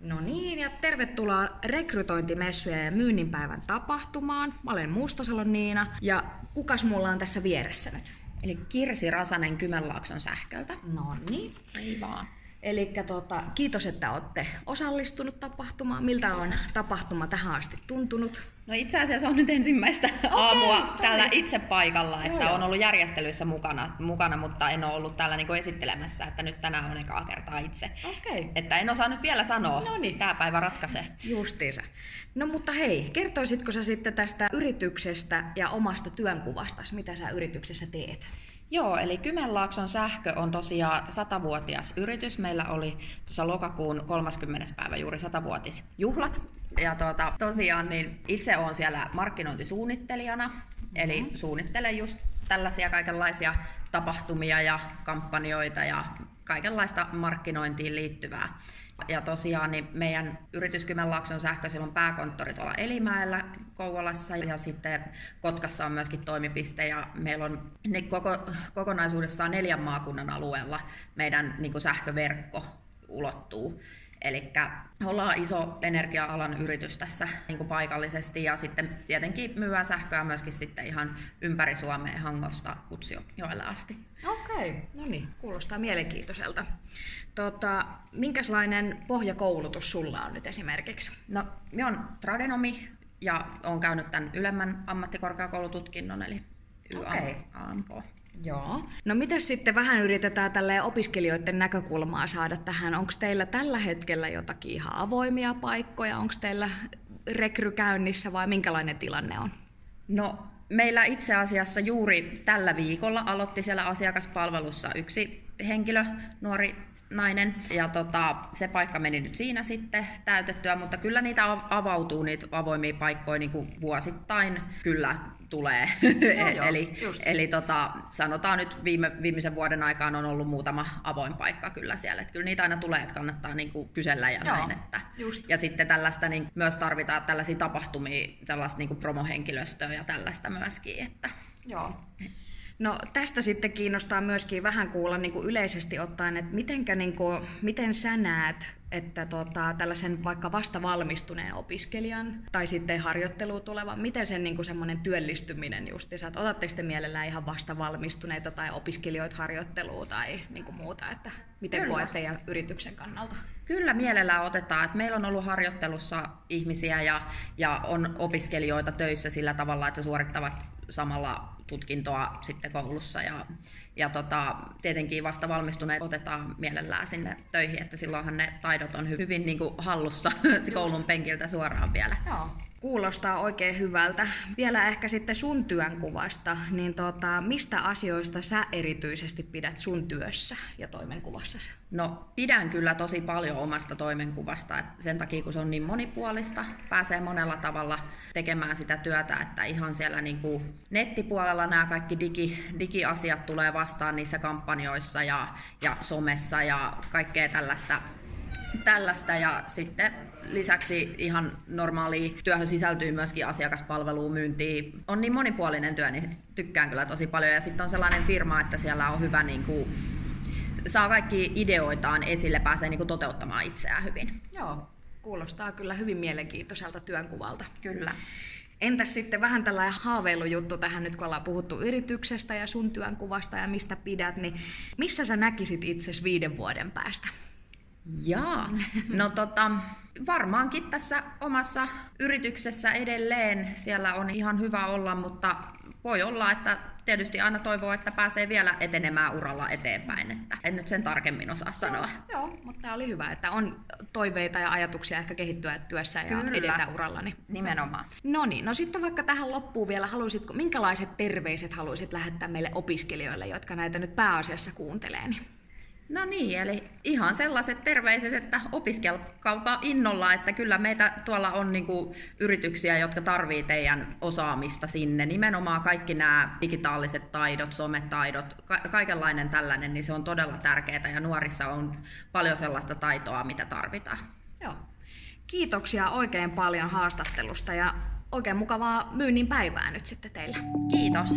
No niin, ja tervetuloa rekrytointimessujen ja myynninpäivän tapahtumaan. Mä olen Mustasalon Niina, ja kukas mulla on tässä vieressä nyt? Eli Kirsi Rasanen Kymenlaakson sähköltä. No niin. Ei vaan. Eli tota, kiitos, että olette osallistunut tapahtumaan. Miltä on tapahtuma tähän asti tuntunut? No itse asiassa on nyt ensimmäistä okay, aamua okay. täällä itse paikalla, että Joo, on ollut järjestelyissä mukana, mukana, mutta en ole ollut täällä niinku esittelemässä, että nyt tänään on ekaa kertaa itse. Okay. Että en osaa nyt vielä sanoa, No niin. tämä päivä ratkaisee. Justiinsa. No mutta hei, kertoisitko sä sitten tästä yrityksestä ja omasta työnkuvastasi, mitä sä yrityksessä teet? Joo, eli Kymenlaakson sähkö on tosiaan satavuotias yritys. Meillä oli tuossa lokakuun 30. päivä juuri satavuotisjuhlat. Ja tuota, tosiaan niin itse olen siellä markkinointisuunnittelijana, eli mm-hmm. suunnittelen just tällaisia kaikenlaisia tapahtumia ja kampanjoita ja kaikenlaista markkinointiin liittyvää. Ja tosiaan niin meidän yritys Kymenlaakson sähkö, sillä on pääkonttori tuolla Elimäellä Kouvolassa ja sitten Kotkassa on myöskin toimipiste ja meillä on niin koko, kokonaisuudessaan neljän maakunnan alueella meidän niin kuin sähköverkko ulottuu. Eli ollaan iso energia-alan yritys tässä niin kuin paikallisesti ja sitten tietenkin myyä sähköä myöskin sitten ihan ympäri Suomea Hangosta Utsjoelle asti. Okei, okay. no niin, kuulostaa mielenkiintoiselta. Tota, minkälainen pohjakoulutus sulla on nyt esimerkiksi? No, minä olen tradenomi ja olen käynyt tämän ylemmän ammattikorkeakoulututkinnon, eli YAMK. Okay. Joo. No miten sitten vähän yritetään tälle opiskelijoiden näkökulmaa saada tähän? Onko teillä tällä hetkellä jotakin ihan avoimia paikkoja? Onko teillä rekry käynnissä vai minkälainen tilanne on? No meillä itse asiassa juuri tällä viikolla aloitti siellä asiakaspalvelussa yksi henkilö, nuori nainen, ja tota, se paikka meni nyt siinä sitten täytettyä, mutta kyllä niitä avautuu niitä avoimia paikkoja niin kuin vuosittain kyllä tulee. Joo, joo, eli eli tota, sanotaan nyt viime, viimeisen vuoden aikaan on ollut muutama avoin paikka kyllä siellä. Että kyllä niitä aina tulee, että kannattaa niinku kysellä ja joo, näin. Että. Just. Ja sitten tällaista niin, myös tarvitaan tällaisia tapahtumia, sellaista niin promohenkilöstöä ja tällaista myöskin. Että. Joo. No tästä sitten kiinnostaa myöskin vähän kuulla niin kuin yleisesti ottaen, että mitenkä, niin kuin, miten sä näet, että tota, tällaisen vaikka vasta valmistuneen opiskelijan tai sitten harjoitteluun tulevan, miten sen niin kuin semmoinen työllistyminen justiinsa, että otatteko te mielellään ihan vasta valmistuneita tai opiskelijoita harjoitteluun tai niin kuin muuta, että miten Kyllä. koet teidän yrityksen kannalta? Kyllä mielellään otetaan, että meillä on ollut harjoittelussa ihmisiä ja, ja on opiskelijoita töissä sillä tavalla, että suorittavat samalla tutkintoa sitten koulussa ja, ja tota, tietenkin vasta valmistuneet otetaan mielellään sinne töihin, että silloinhan ne taidot on hyvin niin kuin hallussa koulun penkiltä suoraan vielä. Joo. Kuulostaa oikein hyvältä. Vielä ehkä sitten sun työnkuvasta, niin tota, mistä asioista sä erityisesti pidät sun työssä ja toimenkuvassa? No pidän kyllä tosi paljon omasta toimenkuvasta, sen takia kun se on niin monipuolista, pääsee monella tavalla tekemään sitä työtä, että ihan siellä niin kuin nettipuolella nämä kaikki digi, digiasiat tulee vastaan niissä kampanjoissa ja, ja somessa ja kaikkea tällaista tällaista ja sitten lisäksi ihan normaali työhön sisältyy myöskin asiakaspalveluun, myyntiin. On niin monipuolinen työ, niin tykkään kyllä tosi paljon. Ja sitten on sellainen firma, että siellä on hyvä niin kuin, saa kaikki ideoitaan esille, pääsee niin kuin toteuttamaan itseään hyvin. Joo, kuulostaa kyllä hyvin mielenkiintoiselta työnkuvalta. Kyllä. Entäs sitten vähän tällainen haaveilujuttu tähän nyt, kun ollaan puhuttu yrityksestä ja sun työnkuvasta ja mistä pidät, niin missä sä näkisit itses viiden vuoden päästä? Jaa, no tota, varmaankin tässä omassa yrityksessä edelleen siellä on ihan hyvä olla, mutta voi olla, että tietysti aina toivoo, että pääsee vielä etenemään uralla eteenpäin, että en nyt sen tarkemmin osaa sanoa. Joo, joo mutta tämä oli hyvä, että on toiveita ja ajatuksia ehkä kehittyä työssä ja Kyllä. edetä uralla. Niin... Nimenomaan. No niin, no sitten vaikka tähän loppuun vielä, haluaisitko, minkälaiset terveiset haluaisit lähettää meille opiskelijoille, jotka näitä nyt pääasiassa kuuntelee? Niin? No niin, eli ihan sellaiset terveiset, että opiskelkaa innolla, että kyllä meitä tuolla on niin kuin yrityksiä, jotka tarvii teidän osaamista sinne. Nimenomaan kaikki nämä digitaaliset taidot, sometaidot, ka- kaikenlainen tällainen, niin se on todella tärkeää ja nuorissa on paljon sellaista taitoa, mitä tarvitaan. Joo. Kiitoksia oikein paljon haastattelusta ja oikein mukavaa myynnin päivää nyt sitten teille. Kiitos.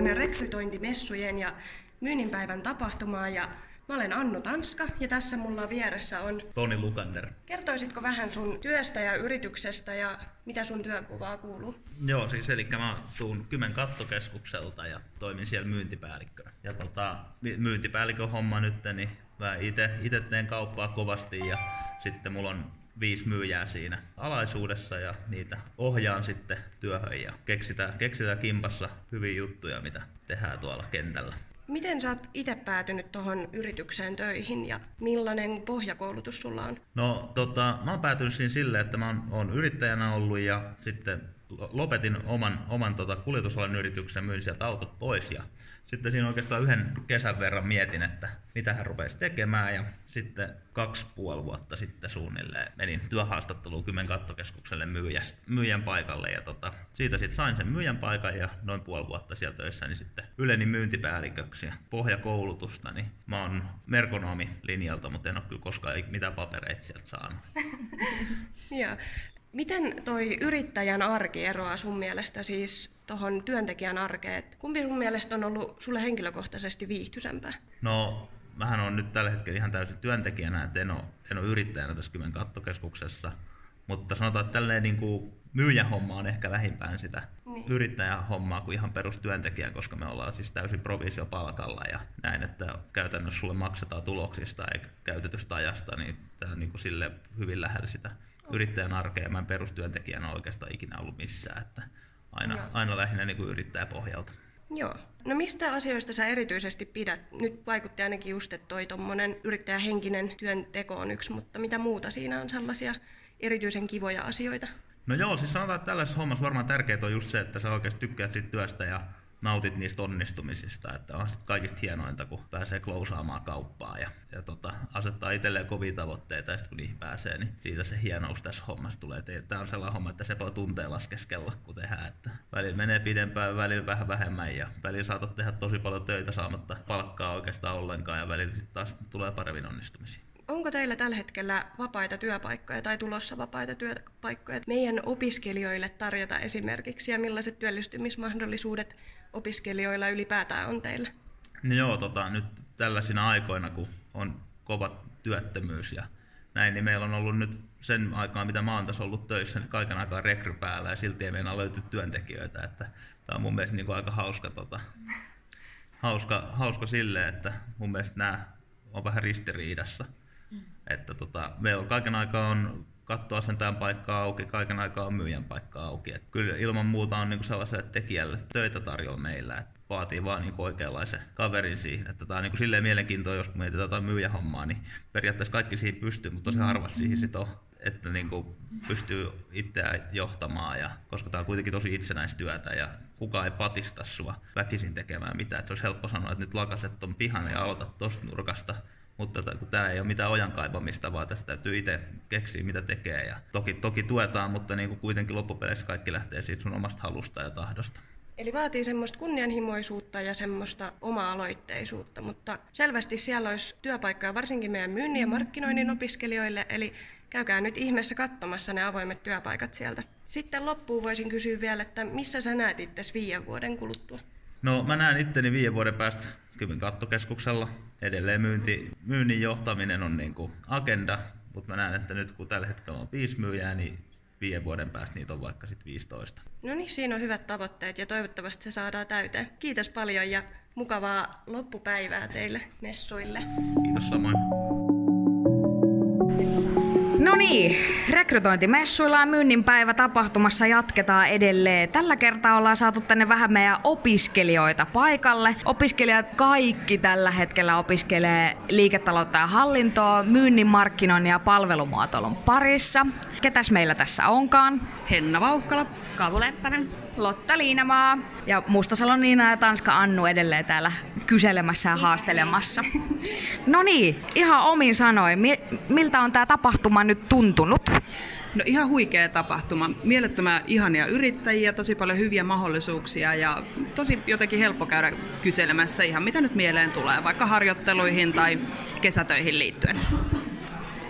Tänne rekrytointimessujen ja myynninpäivän tapahtumaan ja Mä olen Annu Tanska ja tässä mulla vieressä on... Toni Lukander. Kertoisitko vähän sun työstä ja yrityksestä ja mitä sun työkuvaa kuuluu? Joo, siis eli mä tuun Kymen kattokeskukselta ja toimin siellä myyntipäällikkönä. Ja tota, myyntipäällikön homma nyt, niin mä itse teen kauppaa kovasti ja sitten mulla on viisi myyjää siinä alaisuudessa ja niitä ohjaan sitten työhön ja keksitään, keksitään kimpassa hyviä juttuja, mitä tehdään tuolla kentällä. Miten sä oot itse päätynyt tuohon yritykseen töihin ja millainen pohjakoulutus sulla on? No tota, mä oon päätynyt siinä silleen, että mä oon, oon yrittäjänä ollut ja sitten lopetin oman, oman tota, kuljetusalan yrityksen, myin sieltä autot pois ja sitten siinä oikeastaan yhden kesän verran mietin, että mitä hän rupesi tekemään ja sitten kaksi puoli vuotta sitten suunnilleen menin työhaastatteluun Kymen kattokeskukselle myyjän paikalle ja tota, siitä sitten sain sen myyjän paikan ja noin puoli vuotta siellä töissä niin sitten ylenin myyntipäälliköksi ja pohjakoulutusta, niin mä oon merkonomi linjalta, mutta en ole kyllä koskaan mitään papereita sieltä saanut. Joo. Miten toi yrittäjän arki eroaa sun mielestä siis tuohon työntekijän arkeen? Kumpi sun mielestä on ollut sulle henkilökohtaisesti viihtyisempää? No, mähän on nyt tällä hetkellä ihan täysin työntekijänä, että en ole, en ole yrittäjänä tässä Kymen kattokeskuksessa. Mutta sanotaan, että tälleen niin kuin myyjän homma on ehkä lähimpään sitä niin. yrittäjän hommaa kuin ihan perustyöntekijä, koska me ollaan siis täysin provisiopalkalla ja näin, että käytännössä sulle maksetaan tuloksista eikä käytetystä ajasta, niin tämä on niin kuin sille hyvin lähellä sitä yrittäjän arkea. Mä en perustyöntekijänä oikeastaan ikinä ollut missään, että aina, aina lähinnä niin kuin yrittäjäpohjalta. Joo. No mistä asioista sä erityisesti pidät? Nyt vaikutti ainakin just, että toi tommonen yrittäjähenkinen työnteko on yksi, mutta mitä muuta siinä on sellaisia erityisen kivoja asioita? No joo, siis sanotaan, että tällaisessa hommassa varmaan tärkeää on just se, että sä oikeasti tykkäät siitä työstä ja nautit niistä onnistumisista, että on sitten kaikista hienointa, kun pääsee klousaamaan kauppaa ja, ja tota, asettaa itselleen kovia tavoitteita ja sitten kun niihin pääsee, niin siitä se hienous tässä hommassa tulee. Tämä on sellainen homma, että se voi tunteen laskeskella, kun tehdään, että välillä menee pidempään, välillä vähän vähemmän ja välillä saatat tehdä tosi paljon töitä saamatta palkkaa oikeastaan ollenkaan ja välillä sitten taas tulee paremmin onnistumisia. Onko teillä tällä hetkellä vapaita työpaikkoja tai tulossa vapaita työpaikkoja meidän opiskelijoille tarjota esimerkiksi ja millaiset työllistymismahdollisuudet opiskelijoilla ylipäätään on teillä? No joo, tota, nyt tällaisina aikoina, kun on kova työttömyys ja näin, niin meillä on ollut nyt sen aikaa, mitä mä oon tässä ollut töissä, niin kaiken aikaa rekry päällä ja silti ei meinaa löyty työntekijöitä. Että tämä on mun mielestä niin kuin aika hauska, tota, hauska, hauska silleen, että mun mielestä nämä on vähän ristiriidassa. Mm. Että tota, meillä on kaiken aikaa on kattoasentajan paikkaa auki, kaiken aikaa on myyjän paikkaa auki. Et kyllä ilman muuta on niinku sellaiselle tekijälle töitä tarjolla meillä. Et vaatii vaan niinku oikeanlaisen kaverin siihen. Että tämä on niinku silleen mielenkiintoa, jos mietitään jotain myyjähommaa, niin periaatteessa kaikki siihen pystyy, mutta tosi harvasti siihen sit on että niinku pystyy itseään johtamaan, ja, koska tämä on kuitenkin tosi itsenäistyötä ja kukaan ei patista sua väkisin tekemään mitään. Et se olisi helppo sanoa, että nyt lakaset ton pihan ja aloitat tuosta nurkasta, mutta tota, kun tämä ei ole mitään ojan kaivamista, vaan tästä täytyy itse keksiä, mitä tekee. Ja toki, toki tuetaan, mutta niin kuin kuitenkin loppupeleissä kaikki lähtee siitä sun omasta halusta ja tahdosta. Eli vaatii semmoista kunnianhimoisuutta ja semmoista oma-aloitteisuutta, mutta selvästi siellä olisi työpaikkoja varsinkin meidän myynnin ja markkinoinnin opiskelijoille, eli käykää nyt ihmeessä katsomassa ne avoimet työpaikat sieltä. Sitten loppuun voisin kysyä vielä, että missä sä näet itse viiden vuoden kuluttua? No mä näen itteni viiden vuoden päästä Kymen kattokeskuksella. Edelleen myynti, myynnin johtaminen on niin kuin agenda, mutta mä näen, että nyt kun tällä hetkellä on viisi myyjää, niin viiden vuoden päästä niitä on vaikka sitten 15. No niin, siinä on hyvät tavoitteet ja toivottavasti se saadaan täyteen. Kiitos paljon ja mukavaa loppupäivää teille messuille. Kiitos samoin. No niin, rekrytointimessuilla ja myynnin päivä tapahtumassa jatketaan edelleen. Tällä kertaa ollaan saatu tänne vähän meidän opiskelijoita paikalle. Opiskelijat kaikki tällä hetkellä opiskelee liiketaloutta ja hallintoa myynnin, markkinoinnin ja palvelumuotoilun parissa. Ketäs meillä tässä onkaan? Henna Vauhkala, Kaavu Leppänen, Lotta Liinamaa. Ja Mustasalon Niina ja Tanska Annu edelleen täällä kyselemässä ja haastelemassa. No niin, ihan omin sanoin. Miltä on tämä tapahtuma nyt tuntunut? No ihan huikea tapahtuma. Mielettömän ihania yrittäjiä, tosi paljon hyviä mahdollisuuksia ja tosi jotenkin helppo käydä kyselemässä ihan mitä nyt mieleen tulee, vaikka harjoitteluihin tai kesätöihin liittyen.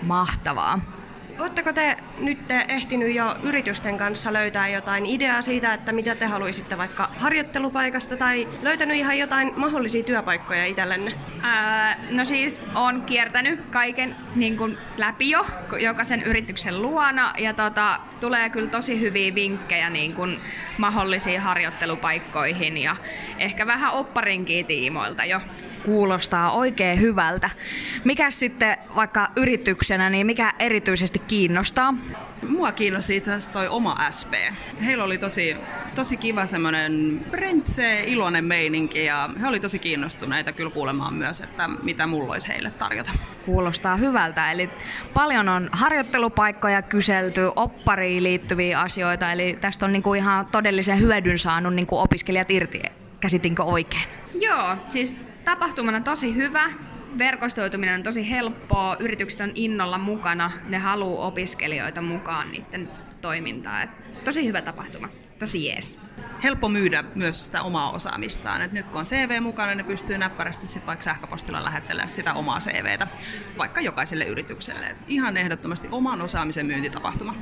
Mahtavaa. Oletteko te nyt te ehtinyt jo yritysten kanssa löytää jotain ideaa siitä, että mitä te haluaisitte vaikka harjoittelupaikasta tai löytänyt ihan jotain mahdollisia työpaikkoja itsellenne? Ää, no siis on kiertänyt kaiken niin kuin läpi jo jokaisen yrityksen luona ja tota, tulee kyllä tosi hyviä vinkkejä niin kuin mahdollisiin harjoittelupaikkoihin ja ehkä vähän opparinkin tiimoilta jo. Kuulostaa oikein hyvältä. Mikä sitten vaikka yrityksenä, niin mikä erityisesti kiinnostaa? Mua kiinnosti itse asiassa toi oma SP. Heillä oli tosi, tosi kiva semmoinen prempse, iloinen meininki ja he oli tosi kiinnostuneita kyllä kuulemaan myös, että mitä mulla olisi heille tarjota. Kuulostaa hyvältä, eli paljon on harjoittelupaikkoja kyselty, oppariin liittyviä asioita, eli tästä on niinku ihan todellisen hyödyn saanut niinku opiskelijat irti. Käsitinkö oikein? Joo, siis tapahtumana tosi hyvä. Verkostoituminen on tosi helppoa, yritykset on innolla mukana, ne haluaa opiskelijoita mukaan niiden toimintaan. Et tosi hyvä tapahtuma, tosi jees. Helppo myydä myös sitä omaa osaamistaan. Et nyt kun on CV mukana, ne pystyy näppärästi sit vaikka sähköpostilla lähettelemään sitä omaa CVtä vaikka jokaiselle yritykselle. Et ihan ehdottomasti oman osaamisen myyntitapahtuma.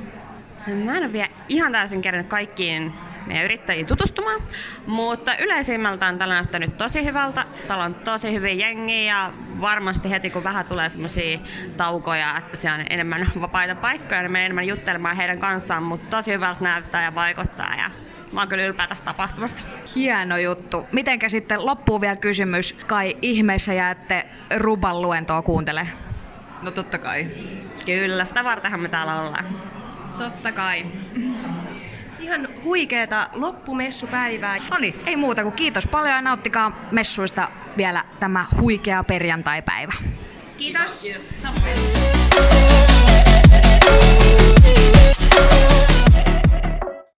Mä en ole vielä ihan täysin kerännyt kaikkiin meidän yrittäjiin tutustumaan, mutta yleisimmältään tällä näyttänyt tosi hyvältä. Täällä on tosi hyviä jengiä ja varmasti heti kun vähän tulee semmoisia taukoja, että siellä on enemmän vapaita paikkoja, niin me enemmän juttelemaan heidän kanssaan, mutta tosi hyvältä näyttää ja vaikuttaa ja mä oon kyllä ylpeä tästä tapahtumasta. Hieno juttu. Mitenkä sitten loppuu vielä kysymys, kai ihmeessä jäätte Ruban luentoa kuuntele? No totta kai. Kyllä, sitä vartenhan me täällä ollaan. Totta kai. Huikeeta loppumessupäivää. No niin, ei muuta kuin kiitos paljon ja nauttikaa messuista vielä tämä huikea perjantaipäivä. Kiitos. Kiitos.